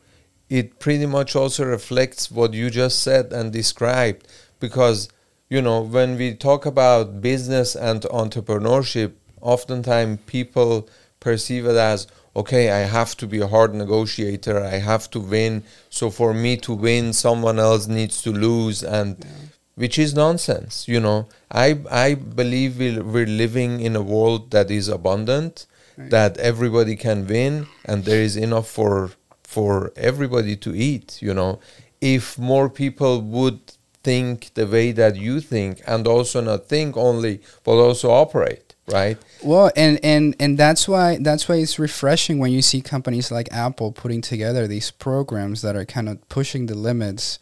It pretty much also reflects what you just said and described. Because, you know, when we talk about business and entrepreneurship, oftentimes people perceive it as, okay, I have to be a hard negotiator, I have to win. So for me to win, someone else needs to lose. And which is nonsense you know i i believe we're, we're living in a world that is abundant Right. that everybody can win and there is enough for for everybody to eat you know. If more people would think the way that you think and also not think only but also operate right? Well, and, and, and that's why that's why it's refreshing when you see companies like Apple putting together these programs that are kind of pushing the limits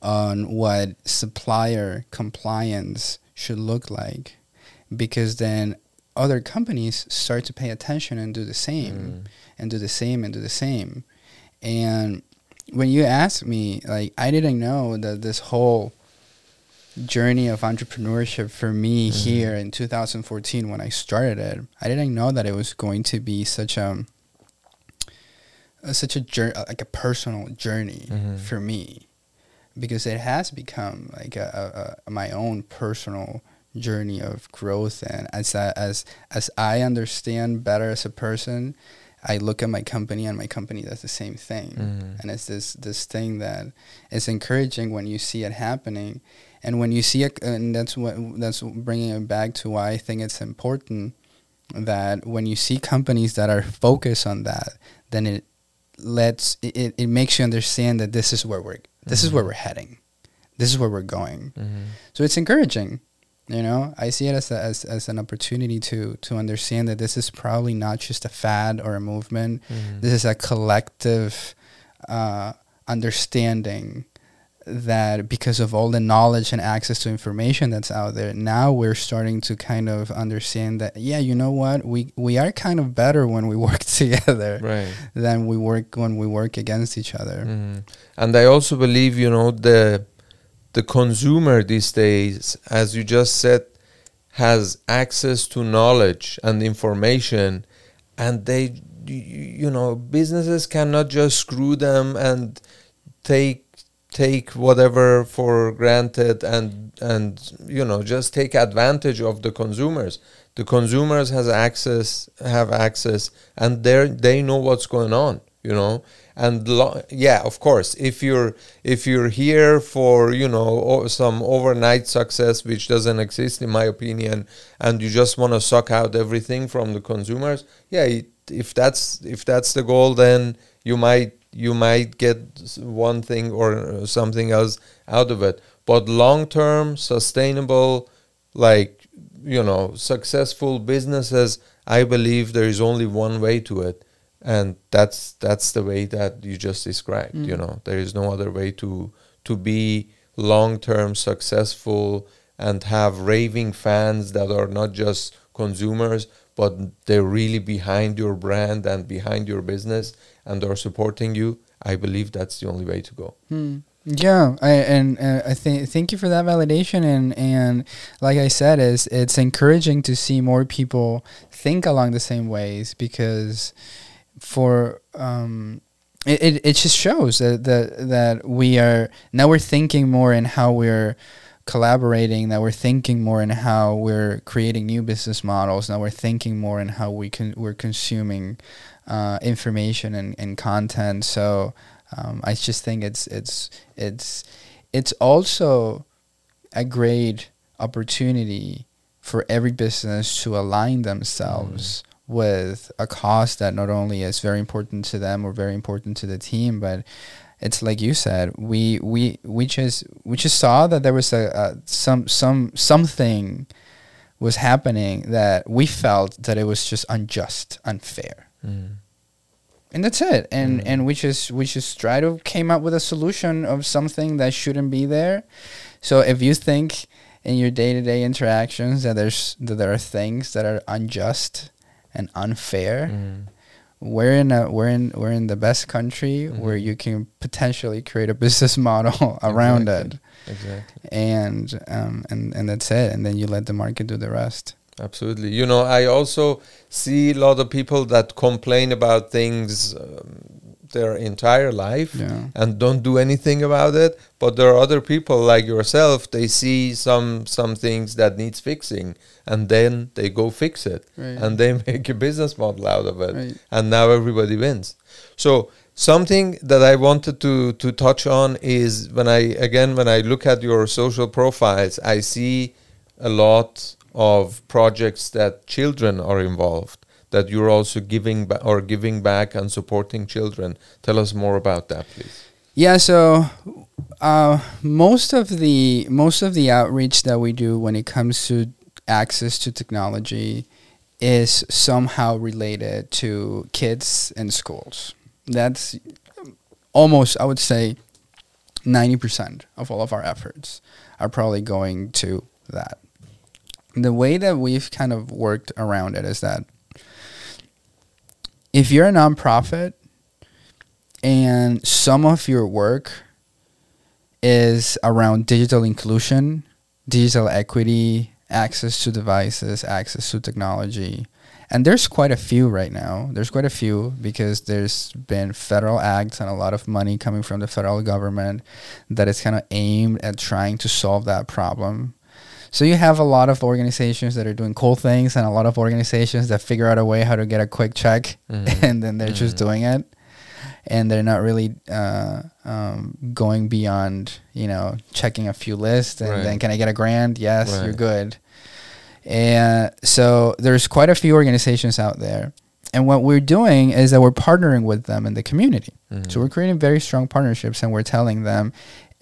on what supplier compliance should look like, because then other companies start to pay attention and do the same, Mm. and do the same and do the same, and when you ask me, like I didn't know that this whole journey of entrepreneurship for me Mhm. here in 2014 when I started it. I didn't know that it was going to be such a, a such a journey, like a personal journey Mhm. for me, because it has become like a, a, a my own personal journey of growth and as I, as as I understand better as a person, I look at my company and my company does the same thing. Mhm. And it's this this thing that is encouraging when you see it happening, and when you see it, and that's what that's bringing it back to why I think it's important that when you see companies that are focused on that, then it lets it, it, makes you understand that this is where we're this is where we're heading, this is where we're going. Mhm. So it's encouraging. You know, I see it as, a, as as an opportunity to to understand that this is probably not just a fad or a movement. Mhm. This is a collective uh, understanding that because of all the knowledge and access to information that's out there, now we're starting to kind of understand that yeah, you know what, we we are kind of better when we *laughs* work together Right. than we work when we work against each other. Mhm. And I also believe, you know, the the consumer these days, as you just said, has access to knowledge and information, and they, you know, businesses cannot just screw them and take take whatever for granted and and you know just take advantage of the consumers. The consumers has access have access and they they know what's going on you know and lo- yeah of course if you're if you're here for you know some overnight success which doesn't exist in my opinion and you just want to suck out everything from the consumers yeah it, if that's if that's the goal then you might you might get one thing or uh, something else out of it. But long term sustainable like you know successful businesses i believe there is only one way to it and that's that's the way that you just described you Mm. know there is no other way to to be long term successful and have raving fans that are not just consumers but they're really behind your brand and behind your business and are supporting you i believe that's the only way to go Hmm. Yeah, I, and uh, I think thank you for that validation, and and like I said, is it's encouraging to see more people think along the same ways because for um, it, it, it just shows that, that that we are now we're thinking more in how we're collaborating that we're thinking more in how we're creating new business models now we're thinking more in how we can we're consuming uh, information and, and content. So um, I just think it's it's it's it's also a great opportunity for every business to align themselves with a cause that not only is very important to them or very important to the team, but it's like you said, we we we just we just saw that there was a, a some some something was happening that we felt that it was just unjust, unfair. And that's it. And Mm. and we just we just try to came up with a solution of something that shouldn't be there. So if you think in your day-to-day interactions that there's that there are things that are unjust and unfair Mm. we're in a we're in we're in the best country where Mhm. you can potentially create a business *laughs* model around Exactly. it exactly and um and and that's it and then you let the market do the rest Absolutely. You know, I also see a lot of people that complain about things um, their entire life yeah and don't do anything about it. But there are other people like yourself. They see some some things that needs fixing, and then they go fix it, right and they *laughs* make a business model out of it, right and now everybody wins. So something that I wanted to to touch on is when I again when I look at your social profiles, I see a lot of projects that children are involved that you're also giving ba- or giving back and supporting children tell us more about that please Yeah, so uh, most of the most of the outreach that we do when it comes to access to technology is somehow related to kids and schools. That's almost, I would say, ninety percent of all of our efforts are probably going to that. The way that we've kind of worked around it is that if you're a nonprofit and some of your work is around digital inclusion, digital equity, access to devices, access to technology. And there's quite a few right now. There's quite a few because there's been federal acts and a lot of money coming from the federal government that is kind of aimed at trying to solve that problem. So you have a lot of organizations that are doing cool things and a lot of organizations that figure out a way how to get a quick check Mhm. *laughs* and then they're just Mhm. doing it. And they're not really uh, um, going beyond, you know, checking a few lists and then can I get a grant? Yes, you're good. And so there's quite a few organizations out there. And what we're doing is that we're partnering with them in the community. Mhm. So we're creating very strong partnerships and we're telling them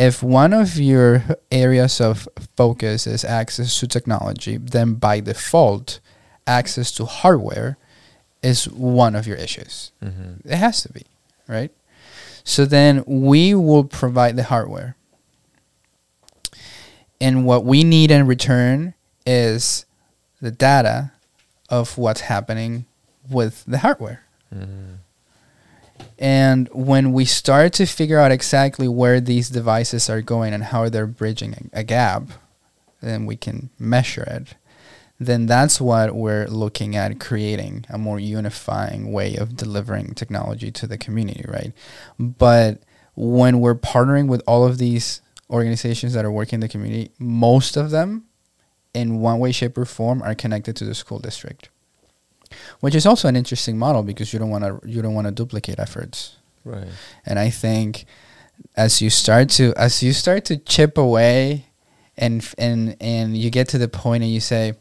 if one of your areas of focus is access to technology, then by default, access to hardware is one of your issues. Mhm. It has to be, right? So then we will provide the hardware. And what we need in return is the data of what's happening with the hardware. Mhm. And when we start to figure out exactly where these devices are going and how they're bridging a, gap, then we can measure it. Then that's what we're looking at creating a more unifying way of delivering technology to the community, right? But when we're partnering with all of these organizations that are working in the community, most of them, in one way, shape, or form, are connected to the school district which is also an interesting model because you don't want to you don't want to duplicate efforts Right. and i think as you start to as you start to chip away and and and you get to the point and you say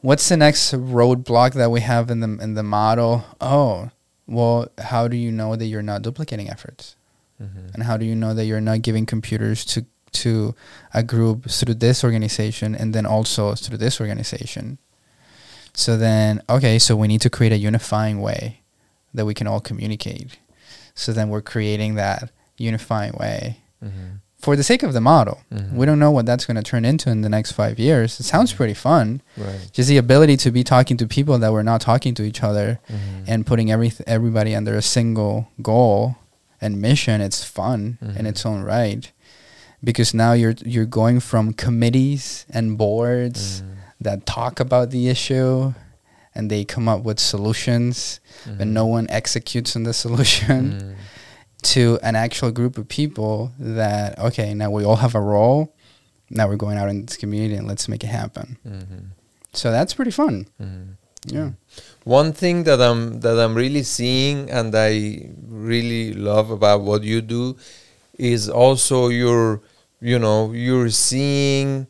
what's the next roadblock that we have in the in the model oh well how do you know that you're not duplicating efforts Mhm. and how do you know that you're not giving computers to to a group through this organization and then also through this organization so then okay so we need to create a unifying way that we can all communicate so then we're creating that unifying way Mhm. for the sake of the model Mhm. we don't know what that's going to turn into in the next five years it sounds pretty fun Right. just the ability to be talking to people that were not talking to each other Mhm. and putting every everybody under a single goal and mission it's fun in Mhm. its own right because now you're you're going from committees and boards Mhm. That talk about the issue and they come up with solutions but Mhm. no one executes on the solution Mhm. *laughs* to an actual group of people that okay now we all have a role now we're going out in this community and let's make it happen Mhm. so that's pretty fun Mhm. yeah One thing that I'm that I'm really seeing and I really love about what you do is also your you know you're seeing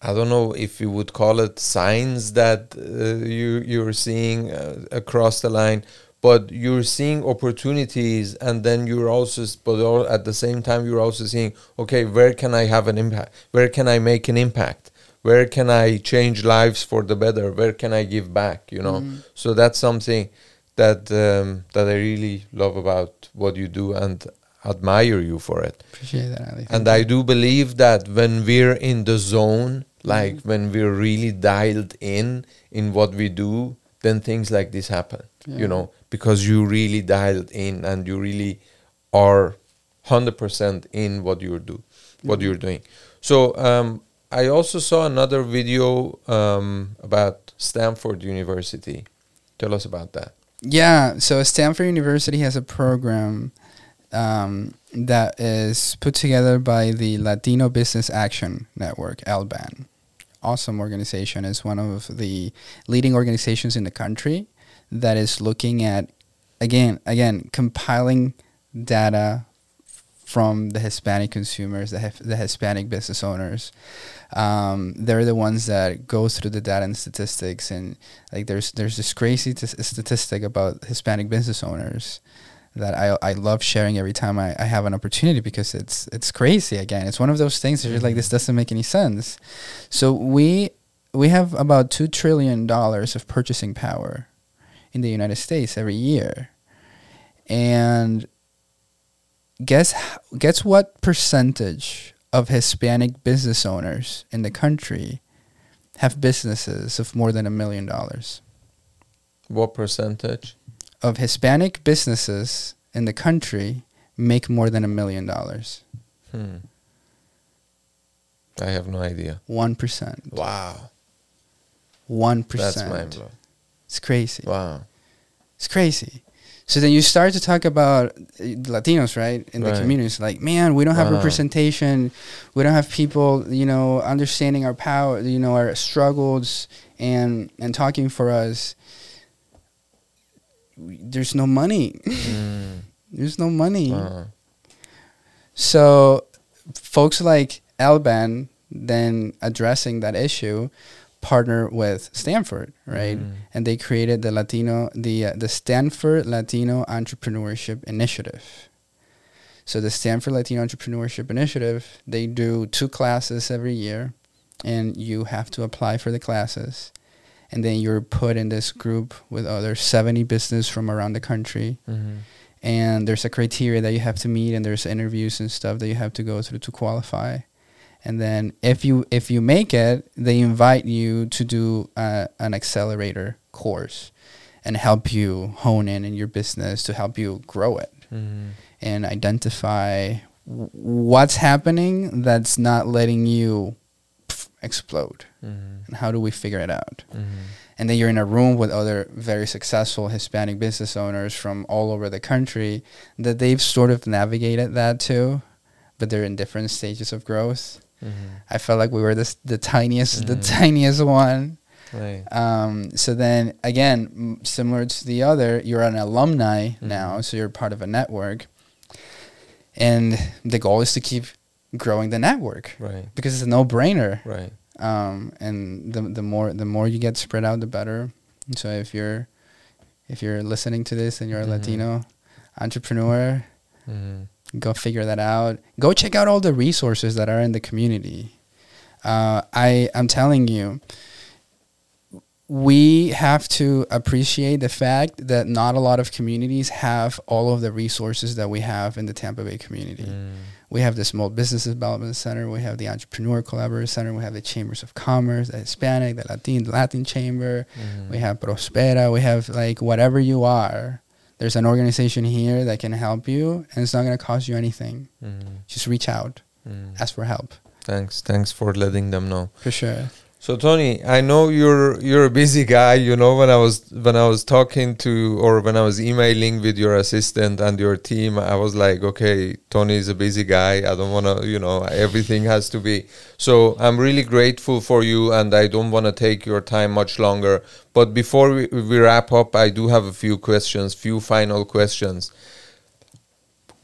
I don't know if you would call it signs that uh, you you're seeing uh, across the line but you're seeing opportunities and then you're also but al- at the same time you're also seeing okay where can I have an impact? Where can I make an impact? Where can I change lives for the better? Where can I give back you know? Mhm. so that's something that um, that I really love about what you do and admire you for it. Appreciate that Ali. and I do believe that when we're in the zone, like when we're really dialed in in what we do, then things like this happen. Yeah. You know, because you really dialed in and you really are hundred percent in what you do, what Mhm. you're doing. So um, I also saw another video um, about Stanford University. Tell us about that. Yeah, so Stanford University has a program um, that is put together by the Latino Business Action Network, LBAN. Awesome organization. It's one of the leading organizations in the country that is looking at, again, again, compiling data from the Hispanic consumers, the, the Hispanic business owners. Um, they're the ones that go through the data and statistics, and like there's there's this crazy t- statistic about Hispanic business owners that I I love sharing every time I, I have an opportunity because it's it's crazy. Again, it's one of those things that you're like this mm-hmm. doesn't make any sense. So we we have about two trillion dollars of purchasing power in the United States every year, and guess guess what percentage of Hispanic business owners in the country have businesses of more than a million dollars? What percentage? Of Hispanic businesses in the country make more than a million dollars. Hmm. I have no idea. One percent. Wow, One that's percent. mind blowing. It's crazy. Wow. It's crazy. So then you start to talk about uh, Latinos, right, in Right. the communities. Like, man, we don't have Wow. representation. We don't have people, you know, understanding our power, you know, our struggles and and talking for us. There's no money. Mm. *laughs* There's no money. Wow. So, folks like LBAN then addressing that issue partner with Stanford, right? Mm. And they created the Latino the uh, the Stanford Latino Entrepreneurship Initiative. So the Stanford Latino Entrepreneurship Initiative, they do two classes every year and you have to apply for the classes. And then you're put in this group with other 70 business from around the country Mhm. and there's a criteria that you have to meet and there's interviews and stuff that you have to go through to qualify and then if you if you make it they invite you to do uh, an accelerator course and help you hone in in your business to help you grow it Mhm. and identify what's happening that's not letting you explode Mhm. and how do we figure it out Mhm. and then you're in a room with other very successful Hispanic business owners from all over the country that they've sort of navigated that too, but they're in different stages of growth. Mhm. I felt like we were this the tiniest, the Mhm. tiniest one. Right. Um, so then again, m- similar to the other, you're an alumni Mhm. now, so you're part of a network, and the goal is to keep growing the network Right. because it's a no-brainer Right. um, and the the more the more you get spread out, the better. And so if you're if you're listening to this and you're a Mhm. Latino entrepreneur, Mhm. go figure that out. Go check out all the resources that are in the community. Uh, I I'm telling you, we have to appreciate the fact that not a lot of communities have all of the resources that we have in the Tampa Bay community Mm. We have the Small Business Development Center, we have the Entrepreneur Collaborative Center, we have the Chambers of Commerce, the Hispanic, the Latin, the Latin Chamber, Mhm. we have Prospera, we have like whatever you are. There's an organization here that can help you, and it's not going to cost you anything. Mhm. Just reach out, Mm. ask for help, Thanks. Thanks for letting them know. for sure. So Tony, I know you're you're a busy guy. You know when I was when I was talking to or when I was emailing with your assistant and your team, I was like, okay, Tony is a busy guy. I don't want to, you know, everything has to be. So I'm really grateful for you, and I don't want to take your time much longer. But before we, we wrap up, I do have a few questions, few final questions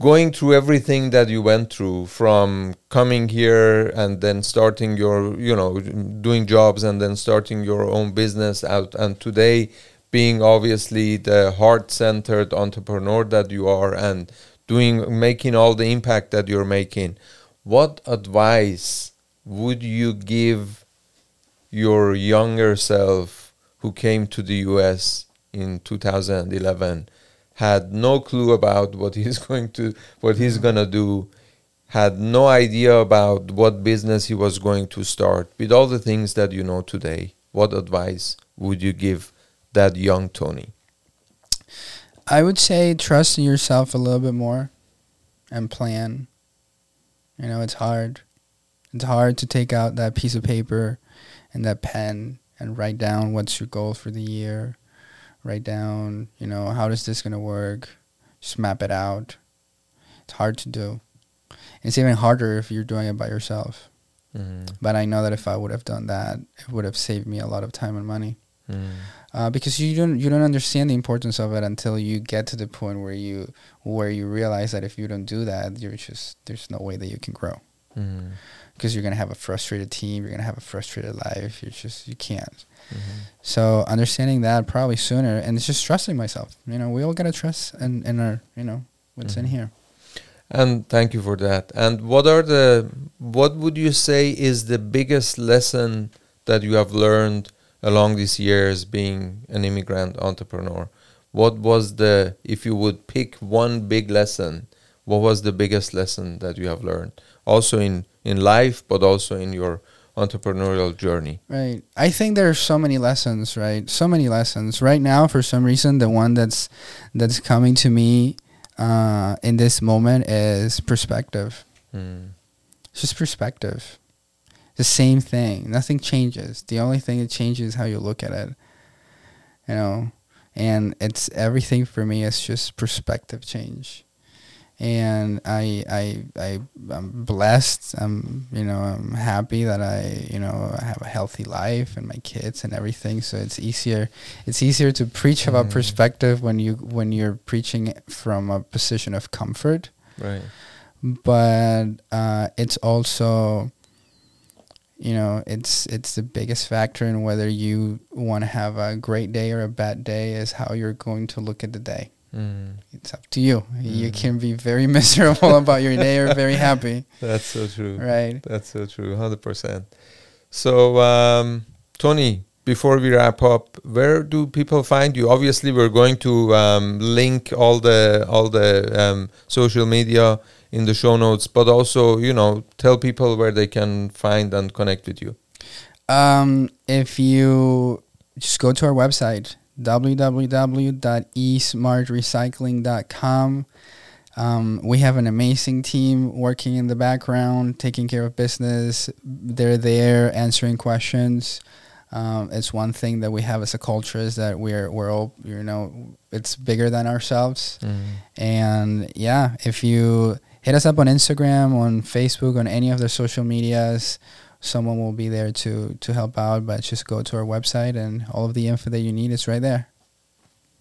going through everything that you went through from coming here and then starting your you know doing jobs and then starting your own business out and today being obviously the heart-centered entrepreneur that you are and doing making all the impact that you're making what advice would you give your younger self who came to the US in 2011 had no clue about what he's *laughs* going to what he's going to do had no idea about what business he was going to start with all the things that you know today what advice would you give that young Tony I would say trust in yourself a little bit more and plan. You know, it's hard. It's hard to take out that piece of paper and that pen and write down what's your goal for the year. Write down, you know, how is this going to work? Just map it out. It's hard to do. It's even harder if you're doing it by yourself. mm. But I know that if I would have done that, it would have saved me a lot of time and money Mm. uh, because you don't you don't understand the importance of it until you get to the point where you where you realize that if you don't do that, you're just there's no way that you can grow Mm. because you're gonna have a frustrated team, you're gonna have a frustrated life. You're just you can't. Mhm. So understanding that probably sooner, and it's just trusting myself. You know, we all gotta trust in in our you know what's in Mhm. here. And thank you for that. And what are the what would you say is the biggest lesson that you have learned along these years being an immigrant entrepreneur? What was the if you would pick one big lesson, what was the biggest lesson that you have learned? Also in in life but also in your entrepreneurial journey. Right. I think there are so many lessons, right? So many lessons. Right now, for some reason, the one that's that's coming to me uh, in this moment is perspective. Mm. It's just perspective. The same thing. Nothing changes. The only thing that changes is how you look at it. You know, and it's everything for me is just perspective change and I I I I'm blessed. I'm you know I'm happy that I you know I have a healthy life and my kids and everything. So it's easier it's easier to preach about Mm. perspective when you when you're preaching from a position of comfort. Right. But uh, it's also you know it's it's the biggest factor in whether you want to have a great day or a bad day is how you're going to look at the day Mm. it's up to you. You Mm. can be very *laughs* miserable about your day or very happy, *laughs* That's so true. right? That's so true. Hundred percent. So, um, Tony, before we wrap up, where do people find you? Obviously, we're going to um, link all the all the um, social media in the show notes, but also, you know, tell people where they can find and connect with you. Um, if you just go to our website www.esmartrecycling.com. Um, we have an amazing team working in the background, taking care of business. They're there answering questions. Um, it's one thing that we have as a culture is that we're we're all you know it's bigger than ourselves. And yeah, if you hit us up on Instagram, on Facebook, on any of the social medias, someone will be there to to help out. But just go to our website, and all of the info that you need is right there.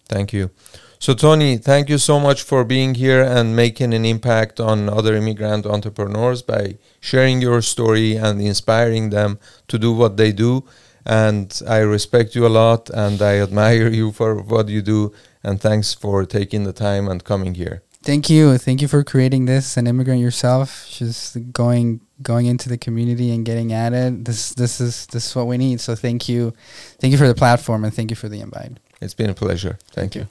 Thank you. So, Tony, thank you so much for being here and making an impact on other immigrant entrepreneurs by sharing your story and inspiring them to do what they do. And I respect you a lot and I admire you for what you do. And thanks for taking the time and coming here. Thank you, thank you for creating this. An immigrant yourself, just going going into the community and getting at it. This this is this is what we need. So thank you, thank you for the platform and thank you for the invite. It's been a pleasure. Thank, Thank you. you.